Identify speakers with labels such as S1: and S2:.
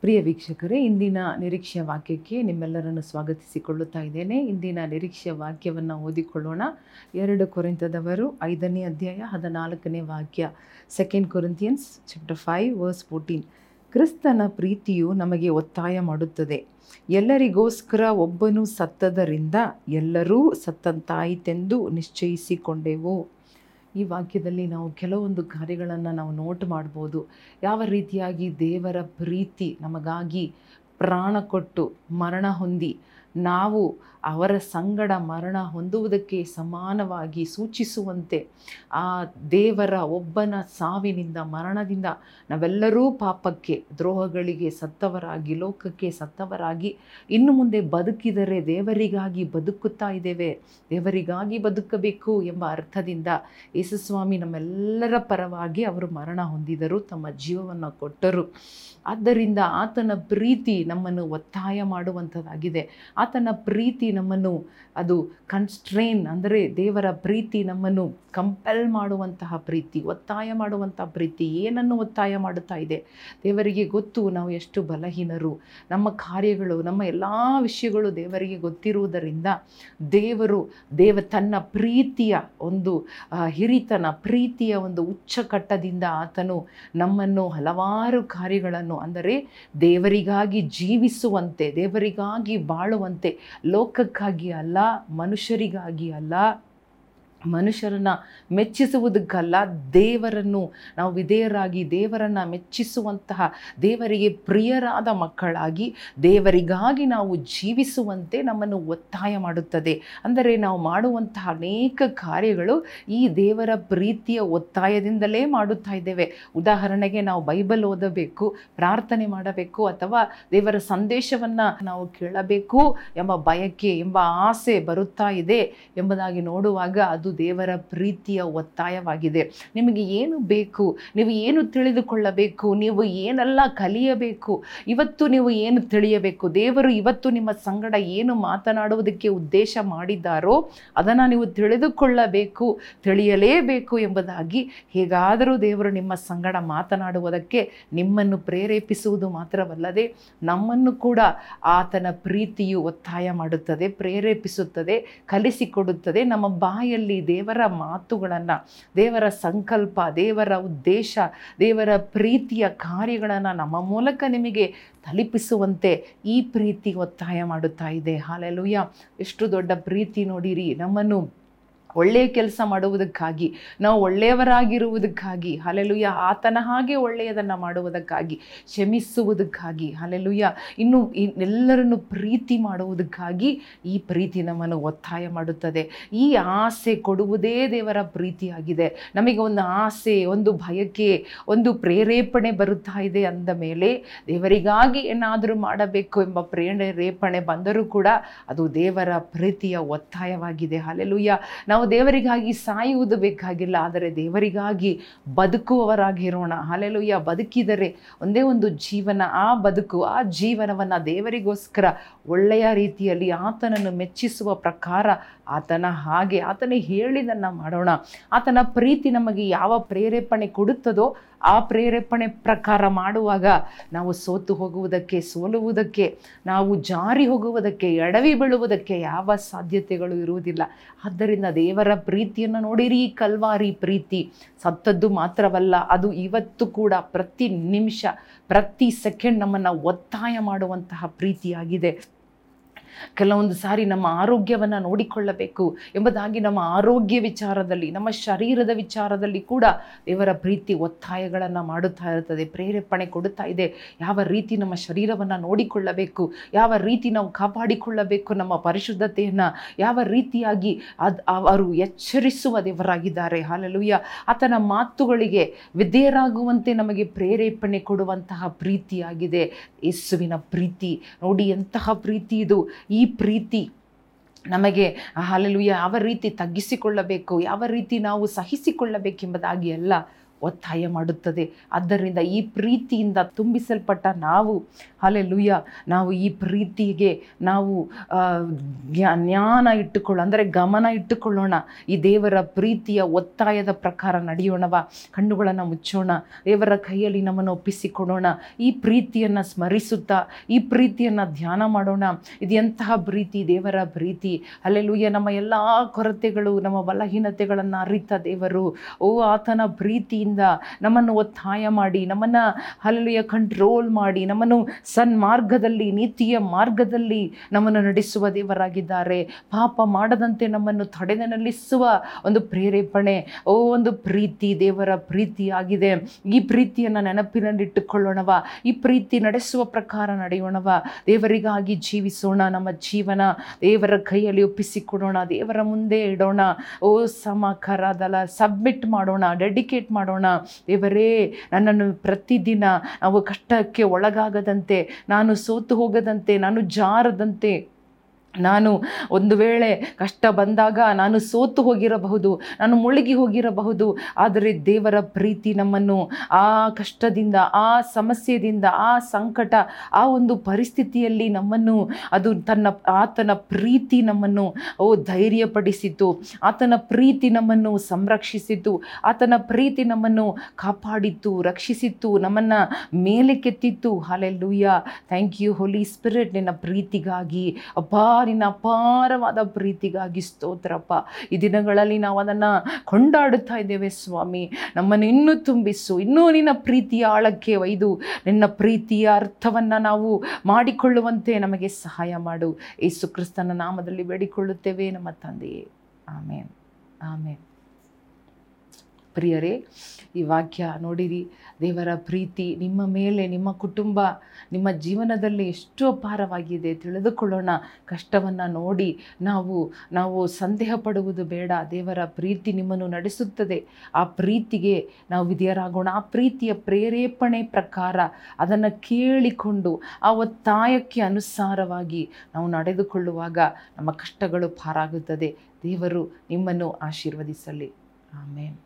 S1: ಪ್ರಿಯ ವೀಕ್ಷಕರೇ, ಇಂದಿನ ನಿರೀಕ್ಷೆಯ ವಾಕ್ಯಕ್ಕೆ ನಿಮ್ಮೆಲ್ಲರನ್ನು ಸ್ವಾಗತಿಸಿಕೊಳ್ಳುತ್ತಾ ಇದ್ದೇನೆ. ಇಂದಿನ ನಿರೀಕ್ಷೆಯ ವಾಕ್ಯವನ್ನು ಓದಿಕೊಳ್ಳೋಣ. ಎರಡು ಕೊರಿಂತದವರು ಐದನೇ ಅಧ್ಯಾಯ ಹದಿನಾಲ್ಕನೇ ವಾಕ್ಯ second Corinthians chapter five verse fourteen ಕ್ರಿಸ್ತನ ಪ್ರೀತಿಯು ನಮಗೆ ಒತ್ತಾಯ ಮಾಡುತ್ತದೆ. ಎಲ್ಲರಿಗೋಸ್ಕರ ಒಬ್ಬನು ಸತ್ತದರಿಂದ ಎಲ್ಲರೂ ಸತ್ತಂತಾಯಿತೆಂದು ನಿಶ್ಚಯಿಸಿಕೊಂಡೆವು. ಈ ವಾಕ್ಯದಲ್ಲಿ ನಾವು ಕೆಲವೊಂದು ಕಾರ್ಯಗಳನ್ನು ನಾವು ನೋಟ್ ಮಾಡ್ಬೋದು. ಯಾವ ರೀತಿಯಾಗಿ ದೇವರ ಪ್ರೀತಿ ನಮಗಾಗಿ ಪ್ರಾಣ ಕೊಟ್ಟು ಮರಣ ಹೊಂದಿ ನಾವು ಅವರ ಸಂಗಡ ಮರಣ ಹೊಂದುವುದಕ್ಕೆ ಸಮಾನವಾಗಿ ಸೂಚಿಸುವಂತೆ ಆ ದೇವರ ಒಬ್ಬನ ಸಾವಿನಿಂದ ಮರಣದಿಂದ ನಾವೆಲ್ಲರೂ ಪಾಪಕ್ಕೆ, ದ್ರೋಹಗಳಿಗೆ ಸತ್ತವರಾಗಿ, ಲೋಕಕ್ಕೆ ಸತ್ತವರಾಗಿ, ಇನ್ನು ಮುಂದೆ ಬದುಕಿದರೆ ದೇವರಿಗಾಗಿ ಬದುಕುತ್ತಾ ಇದ್ದೇವೆ. ದೇವರಿಗಾಗಿ ಬದುಕಬೇಕು ಎಂಬ ಅರ್ಥದಿಂದ ಯೇಸುಸ್ವಾಮಿ ನಮ್ಮೆಲ್ಲರ ಪರವಾಗಿ ಅವರು ಮರಣ ಹೊಂದಿದರು, ತಮ್ಮ ಜೀವವನ್ನು ಕೊಟ್ಟರು. ಆದ್ದರಿಂದ ಆತನ ಪ್ರೀತಿ ನಮ್ಮನ್ನು ಒತ್ತಾಯ ಮಾಡುವಂಥದ್ದಾಗಿದೆ. ಆತನ ಪ್ರೀತಿ ನಮ್ಮನ್ನು ಅದು ಕನ್ಸ್ಟ್ರೈನ್ ಅಂದರೆ ದೇವರ ಪ್ರೀತಿ ನಮ್ಮನ್ನು ಕಂಪೆಲ್ ಮಾಡುವಂತಹ ಪ್ರೀತಿ, ಒತ್ತಾಯ ಮಾಡುವಂತಹ ಪ್ರೀತಿ ಏನನ್ನು ಒತ್ತಾಯ ಮಾಡುತ್ತಾ ಇದೆ? ದೇವರಿಗೆ ಗೊತ್ತು ನಾವು ಎಷ್ಟು ಬಲಹೀನರು. ನಮ್ಮ ಕಾರ್ಯಗಳು, ನಮ್ಮ ಎಲ್ಲ ವಿಷಯಗಳು ದೇವರಿಗೆ ಗೊತ್ತಿರುವುದರಿಂದ ದೇವರು, ದೇವ ತನ್ನ ಪ್ರೀತಿಯ ಒಂದು ಹಿರಿತನ ಪ್ರೀತಿಯ ಒಂದು ಉಚ್ಚಕಟ್ಟದಿಂದ ಆತನು ನಮ್ಮನ್ನು ಹಲವಾರು ಕಾರ್ಯಗಳನ್ನು ಅಂದರೆ ದೇವರಿಗಾಗಿ ಜೀವಿಸುವಂತೆ, ದೇವರಿಗಾಗಿ ಬಾಳುವಂತೆ ಲೋಕಕ್ಕಾಗಿ ಅಲ್ಲ ಮನುಷ್ಯರಿಗಾಗಿ ಅಲ್ಲ ಮನುಷ್ಯರನ್ನು ಮೆಚ್ಚಿಸುವುದಕ್ಕಲ್ಲ, ದೇವರನ್ನು, ನಾವು ವಿಧೇಯರಾಗಿ ದೇವರನ್ನು ಮೆಚ್ಚಿಸುವಂತಹ, ದೇವರಿಗೆ ಪ್ರಿಯರಾದ ಮಕ್ಕಳಾಗಿ, ದೇವರಿಗಾಗಿ ನಾವು ಜೀವಿಸುವಂತೆ ನಮ್ಮನ್ನು ಒತ್ತಾಯ ಮಾಡುತ್ತದೆ. ಅಂದರೆ ನಾವು ಮಾಡುವಂತಹ ಅನೇಕ ಕಾರ್ಯಗಳು ಈ ದೇವರ ಪ್ರೀತಿಯ ಒತ್ತಾಯದಿಂದಲೇ ಮಾಡುತ್ತಾ ಇದ್ದೇವೆ. ಉದಾಹರಣೆಗೆ ನಾವು ಬೈಬಲ್ ಓದಬೇಕು, ಪ್ರಾರ್ಥನೆ ಮಾಡಬೇಕು, ಅಥವಾ ದೇವರ ಸಂದೇಶವನ್ನು ನಾವು ಕೇಳಬೇಕು ಎಂಬ ಬಯಕೆ, ಎಂಬ ಆಸೆ ಬರುತ್ತಾ ಇದೆ ಎಂಬುದಾಗಿ ನೋಡುವಾಗ ಅದು ದೇವರ ಪ್ರೀತಿಯ ಒತ್ತಾಯವಾಗಿದೆ. ನಿಮಗೆ ಏನು ಬೇಕು? ನೀವು ಏನು ತಿಳಿದುಕೊಳ್ಳಬೇಕು? ನೀವು ಏನೆಲ್ಲ ಕಲಿಯಬೇಕು? ಇವತ್ತು ನೀವು ಏನು ತಿಳಿಯಬೇಕು? ದೇವರು ಇವತ್ತು ನಿಮ್ಮ ಸಂಗಡ ಏನು ಮಾತನಾಡುವುದಕ್ಕೆ ಉದ್ದೇಶ ಮಾಡಿದ್ದಾರೋ ಅದನ್ನು ನೀವು ತಿಳಿದುಕೊಳ್ಳಬೇಕು, ತಿಳಿಯಲೇಬೇಕು ಎಂಬುದಾಗಿ ಹೇಗಾದರೂ ದೇವರು ನಿಮ್ಮ ಸಂಗಡ ಮಾತನಾಡುವುದಕ್ಕೆ ನಿಮ್ಮನ್ನು ಪ್ರೇರೇಪಿಸುವುದು ಮಾತ್ರವಲ್ಲದೆ ನಮ್ಮನ್ನು ಕೂಡ ಆತನ ಪ್ರೀತಿಯು ಒತ್ತಾಯ ಮಾಡುತ್ತದೆ, ಪ್ರೇರೇಪಿಸುತ್ತದೆ, ಕಲಿಸಿಕೊಡುತ್ತದೆ. ನಮ್ಮ ಬಾಯಲ್ಲಿ ದೇವರ ಮಾತುಗಳನ್ನು, ದೇವರ ಸಂಕಲ್ಪ, ದೇವರ ಉದ್ದೇಶ, ದೇವರ ಪ್ರೀತಿಯ ಕಾರ್ಯಗಳನ್ನು ನಮ್ಮ ಮೂಲಕ ನಿಮಗೆ ತಲುಪಿಸುವಂತೆ ಈ ಪ್ರೀತಿ ಒತ್ತಾಯ ಮಾಡುತ್ತಾ ಇದೆ. ಹಾಲೆಲುಯ್ಯ ಎಷ್ಟು ದೊಡ್ಡ ಪ್ರೀತಿ ನೋಡಿರಿ. ನಮ್ಮನ್ನು ಒಳ್ಳೆಯ ಕೆಲಸ ಮಾಡುವುದಕ್ಕಾಗಿ, ನಾವು ಒಳ್ಳೆಯವರಾಗಿರುವುದಕ್ಕಾಗಿ ಹಲೆಲುಯ್ಯ ಆತನ ಹಾಗೆ ಒಳ್ಳೆಯದನ್ನು ಮಾಡುವುದಕ್ಕಾಗಿ, ಕ್ಷಮಿಸುವುದಕ್ಕಾಗಿ ಹಲೆಲುಯ್ಯ ಇನ್ನು ಇನ್- ಎಲ್ಲರನ್ನು ಪ್ರೀತಿ ಮಾಡುವುದಕ್ಕಾಗಿ ಈ ಪ್ರೀತಿ ನಮ್ಮನ್ನು ಒತ್ತಾಯ ಮಾಡುತ್ತದೆ. ಈ ಆಸೆ ಕೊಡುವುದೇ ದೇವರ ಪ್ರೀತಿಯಾಗಿದೆ. ನಮಗೆ ಒಂದು ಆಸೆ, ಒಂದು ಬಯಕೆ ಒಂದು ಪ್ರೇರೇಪಣೆ ಬರುತ್ತಾ ಇದೆ ಅಂದ ಮೇಲೆ ದೇವರಿಗಾಗಿ ಏನಾದರೂ ಮಾಡಬೇಕು ಎಂಬ ಪ್ರೇರೇಪಣೆ ಬಂದರೂ ಕೂಡ ಅದು ದೇವರ ಪ್ರೀತಿಯ ಒತ್ತಾಯವಾಗಿದೆ. ಹಲೆಲುಯ್ಯ ನಾವು ದೇವರಿಗಾಗಿ ಸಾಯುವುದು ಬೇಕಾಗಿಲ್ಲ, ಆದರೆ ದೇವರಿಗಾಗಿ ಬದುಕುವವರಾಗಿರೋಣ ಅಲೆಲುಯ್ಯ ಬದುಕಿದರೆ ಒಂದೇ ಒಂದು ಜೀವನ, ಆ ಬದುಕು, ಆ ಜೀವನವನ್ನು ದೇವರಿಗೋಸ್ಕರ ಒಳ್ಳೆಯ ರೀತಿಯಲ್ಲಿ ಆತನನ್ನು ಮೆಚ್ಚಿಸುವ ಪ್ರಕಾರ ಆತನ ಹಾಗೆ, ಆತನೇ ಹೇಳಿದನ್ನು ಮಾಡೋಣ. ಆತನ ಪ್ರೀತಿ ನಮಗೆ ಯಾವ ಪ್ರೇರೇಪಣೆ ಕೊಡುತ್ತದೋ ಆ ಪ್ರೇರೇಪಣೆ ಪ್ರಕಾರ ಮಾಡುವಾಗ ನಾವು ಸೋತು ಹೋಗುವುದಕ್ಕೆ, ಸೋಲುವುದಕ್ಕೆ, ನಾವು ಜಾರಿ ಹೋಗುವುದಕ್ಕೆ, ಎಡವಿ ಬೀಳುವುದಕ್ಕೆ ಯಾವ ಸಾಧ್ಯತೆಗಳು ಇರುವುದಿಲ್ಲ. ಆದ್ದರಿಂದ ದೇವರ ಪ್ರೀತಿಯನ್ನು ನೋಡಿರಿ, ಕಲ್ವಾರಿ ಪ್ರೀತಿ. ಸತ್ತದ್ದು ಮಾತ್ರವಲ್ಲ, ಅದು ಇವತ್ತು ಕೂಡ ಪ್ರತಿ ನಿಮಿಷ, ಪ್ರತಿ ಸೆಕೆಂಡ್ ನಮ್ಮನ್ನು ಒತ್ತಾಯ ಮಾಡುವಂತಹ ಪ್ರೀತಿಯಾಗಿದೆ. ಕೆಲವೊಂದು ಸಾರಿ ನಮ್ಮ ಆರೋಗ್ಯವನ್ನು ನೋಡಿಕೊಳ್ಳಬೇಕು ಎಂಬುದಾಗಿ ನಮ್ಮ ಆರೋಗ್ಯ ವಿಚಾರದಲ್ಲಿ, ನಮ್ಮ ಶರೀರದ ವಿಚಾರದಲ್ಲಿ ಕೂಡ ದೇವರ ಪ್ರೀತಿ ಒತ್ತಾಯಗಳನ್ನು ಮಾಡುತ್ತಾ ಇರುತ್ತದೆ, ಪ್ರೇರೇಪಣೆ ಕೊಡುತ್ತಾ ಇದೆ. ಯಾವ ರೀತಿ ನಮ್ಮ ಶರೀರವನ್ನು ನೋಡಿಕೊಳ್ಳಬೇಕು, ಯಾವ ರೀತಿ ನಾವು ಕಾಪಾಡಿಕೊಳ್ಳಬೇಕು ನಮ್ಮ ಪರಿಶುದ್ಧತೆಯನ್ನು, ಯಾವ ರೀತಿಯಾಗಿ ಅದು ಅವರು ಎಚ್ಚರಿಸುವ ದೇವರಾಗಿದ್ದಾರೆ. ಹಾಲೆಲುಯ್ಯ. ಆತನ ಮಾತುಗಳಿಗೆ ವಿಧೇಯರಾಗುವಂತೆ ನಮಗೆ ಪ್ರೇರೇಪಣೆ ಕೊಡುವಂತಹ ಪ್ರೀತಿಯಾಗಿದೆ. ಯೇಸುವಿನ ಪ್ರೀತಿ. ನೋಡಿ ಎಂತಹ ಪ್ರೀತಿ ಇದು. ಈ ಪ್ರೀತಿ ನಮಗೆ ಹಲಲು ಯಾವ ರೀತಿ ತಗ್ಗಿಸಿಕೊಳ್ಳಬೇಕು ಯಾವ ರೀತಿ ನಾವು ಸಹಿಸಿಕೊಳ್ಳಬೇಕೆಂಬುದಾಗಿ ಎಲ್ಲ ಒತ್ತಾಯ ಮಾಡುತ್ತದೆ. ಆದ್ದರಿಂದ ಈ ಪ್ರೀತಿಯಿಂದ ತುಂಬಿಸಲ್ಪಟ್ಟ ನಾವು ಅಲ್ಲೆಲುಯ್ಯ ನಾವು ಈ ಪ್ರೀತಿಗೆ ನಾವು ಜ್ಞಾನ ಇಟ್ಟುಕೊಳ್ಳೋ ಅಂದರೆ ಗಮನ ಇಟ್ಟುಕೊಳ್ಳೋಣ. ಈ ದೇವರ ಪ್ರೀತಿಯ ಒತ್ತಾಯದ ಪ್ರಕಾರ ನಡೆಯೋಣವ, ಕಣ್ಣುಗಳನ್ನು ಮುಚ್ಚೋಣ, ದೇವರ ಕೈಯಲ್ಲಿ ನಮ್ಮನ್ನು ಒಪ್ಪಿಸಿಕೊಡೋಣ. ಈ ಪ್ರೀತಿಯನ್ನು ಸ್ಮರಿಸುತ್ತಾ, ಈ ಪ್ರೀತಿಯನ್ನು ಧ್ಯಾನ ಮಾಡೋಣ. ಇದು ಎಂತಹ ಪ್ರೀತಿ, ದೇವರ ಪ್ರೀತಿ. ಅಲ್ಲೆಲುಯ್ಯ ನಮ್ಮ ಎಲ್ಲ ಕೊರತೆಗಳು, ನಮ್ಮ ಬಲಹೀನತೆಗಳನ್ನು ಅರಿತ ದೇವರು. ಓ, ಆತನ ಪ್ರೀತಿಯಿಂದ ನಮ್ಮನ್ನು ಒತ್ತಾಯ ಮಾಡಿ, ನಮ್ಮನ್ನು ಹಲ್ಲಿಯ ಕಂಟ್ರೋಲ್ ಮಾಡಿ, ನಮ್ಮನ್ನು ಸನ್ಮಾರ್ಗದಲ್ಲಿ, ನೀತಿಯ ಮಾರ್ಗದಲ್ಲಿ ನಮ್ಮನ್ನು ನಡೆಸುವ ದೇವರಾಗಿದ್ದಾರೆ. ಪಾಪ ಮಾಡದಂತೆ ನಮ್ಮನ್ನು ತಡೆದ ನಿಲ್ಲಿಸುವ ಒಂದು ಪ್ರೇರೇಪಣೆ, ಓ, ಒಂದು ಪ್ರೀತಿ ದೇವರ ಪ್ರೀತಿಯಾಗಿದೆ ಈ ಪ್ರೀತಿಯನ್ನು ನೆನಪಿನಲ್ಲಿಟ್ಟುಕೊಳ್ಳೋಣವ. ಈ ಪ್ರೀತಿ ನಡೆಸುವ ಪ್ರಕಾರ ನಡೆಯೋಣವ. ದೇವರಿಗಾಗಿ ಜೀವಿಸೋಣ, ನಮ್ಮ ಜೀವನ ದೇವರ ಕೈಯಲ್ಲಿ ಒಪ್ಪಿಸಿಕೊಡೋಣ, ದೇವರ ಮುಂದೆ ಇಡೋಣ. ಓ ಸಮಕರದಲ ಸಬ್ಮಿಟ್ ಮಾಡೋಣ ಡೆಡಿಕೇಟ್ ಮಾಡೋಣ. ದೇವರೇ ನನ್ನನ್ನು ಪ್ರತಿದಿನ ನಾವು ಕಷ್ಟಕ್ಕೆ ಒಳಗಾಗದಂತೆ ನಾನು ಸೋತು ಹೋಗದಂತೆ ನಾನು ಜಾರದಂತೆ ನಾನು ಒಂದು ವೇಳೆ ಕಷ್ಟ ಬಂದಾಗ ನಾನು ಸೋತು ಹೋಗಿರಬಹುದು, ನಾನು ಮುಳುಗಿ ಹೋಗಿರಬಹುದು, ಆದರೆ ದೇವರ ಪ್ರೀತಿ ನಮ್ಮನ್ನು ಆ ಕಷ್ಟದಿಂದ, ಆ ಸಮಸ್ಯೆಯಿಂದ, ಆ ಸಂಕಟ, ಆ ಒಂದು ಪರಿಸ್ಥಿತಿಯಲ್ಲಿ ನಮ್ಮನ್ನು ಅದು ತನ್ನ ಆತನ ಪ್ರೀತಿ ನಮ್ಮನ್ನು, ಓ, ಧೈರ್ಯಪಡಿಸಿತು. ಆತನ ಪ್ರೀತಿ ನಮ್ಮನ್ನು ಸಂರಕ್ಷಿಸಿತು. ಆತನ ಪ್ರೀತಿ ನಮ್ಮನ್ನು ಕಾಪಾಡಿತ್ತು ರಕ್ಷಿಸಿತು, ನಮ್ಮನ್ನು ಮೇಲೆ ಕೆತ್ತಿತ್ತು. Hallelujah thank you Holy Spirit ನಿನ್ನ ಪ್ರೀತಿಗಾಗಿ. ನಿನ್ನ ಅಪಾರವಾದ ಪ್ರೀತಿಗಾಗಿ ಸ್ತೋತ್ರಪ್ಪ. ಈ ದಿನಗಳಲ್ಲಿ ನಾವು ಅದನ್ನು ಕೊಂಡಾಡುತ್ತಾ ಇದ್ದೇವೆ ಸ್ವಾಮಿ. ನಮ್ಮನ್ನು ಇನ್ನೂ ತುಂಬಿಸು. ಇನ್ನೂ ನಿನ್ನ ಪ್ರೀತಿಯ ಆಳಕ್ಕೆ ಒಯ್ದು, ನಿನ್ನ ಪ್ರೀತಿಯ ಅರ್ಥವನ್ನು ನಾವು ಮಾಡಿಕೊಳ್ಳುವಂತೆ ನಮಗೆ ಸಹಾಯ ಮಾಡು. ಯೇಸು ಕ್ರಿಸ್ತನ ನಾಮದಲ್ಲಿ ಬೇಡಿಕೊಳ್ಳುತ್ತೇವೆ. ನಮ್ಮ ತಂದೆಯೇ. ಆಮೇನ್. ಆಮೇನ್. ಪ್ರಿಯರೇ, ಈ ವಾಕ್ಯ ನೋಡಿರಿ, ದೇವರ ಪ್ರೀತಿ ನಿಮ್ಮ ಮೇಲೆ, ನಿಮ್ಮ ಕುಟುಂಬ, ನಿಮ್ಮ ಜೀವನದಲ್ಲಿ ಎಷ್ಟು ಅಪಾರವಾಗಿದೆ ತಿಳಿದುಕೊಳ್ಳೋಣ, ಕಷ್ಟವನ್ನು ನೋಡಿ ನಾವು ನಾವು ಸಂದೇಹ ಪಡುವುದು ಬೇಡ. ದೇವರ ಪ್ರೀತಿ ನಿಮ್ಮನ್ನು ನಡೆಸುತ್ತದೆ. ಆ ಪ್ರೀತಿಗೆ ನಾವು ವಿಧಿಯರಾಗೋಣ. ಆ ಪ್ರೀತಿಯ ಪ್ರೇರೇಪಣೆ ಪ್ರಕಾರ ಅದನ್ನು ಕೇಳಿಕೊಂಡು, ಆ ಒತ್ತಾಯಕ್ಕೆ ಅನುಸಾರವಾಗಿ ನಾವು ನಡೆದುಕೊಳ್ಳುವಾಗ ನಮ್ಮ ಕಷ್ಟಗಳು ಪಾರಾಗುತ್ತದೆ. ದೇವರು ನಿಮ್ಮನ್ನು ಆಶೀರ್ವದಿಸಲಿ. ಆಮೇನ್.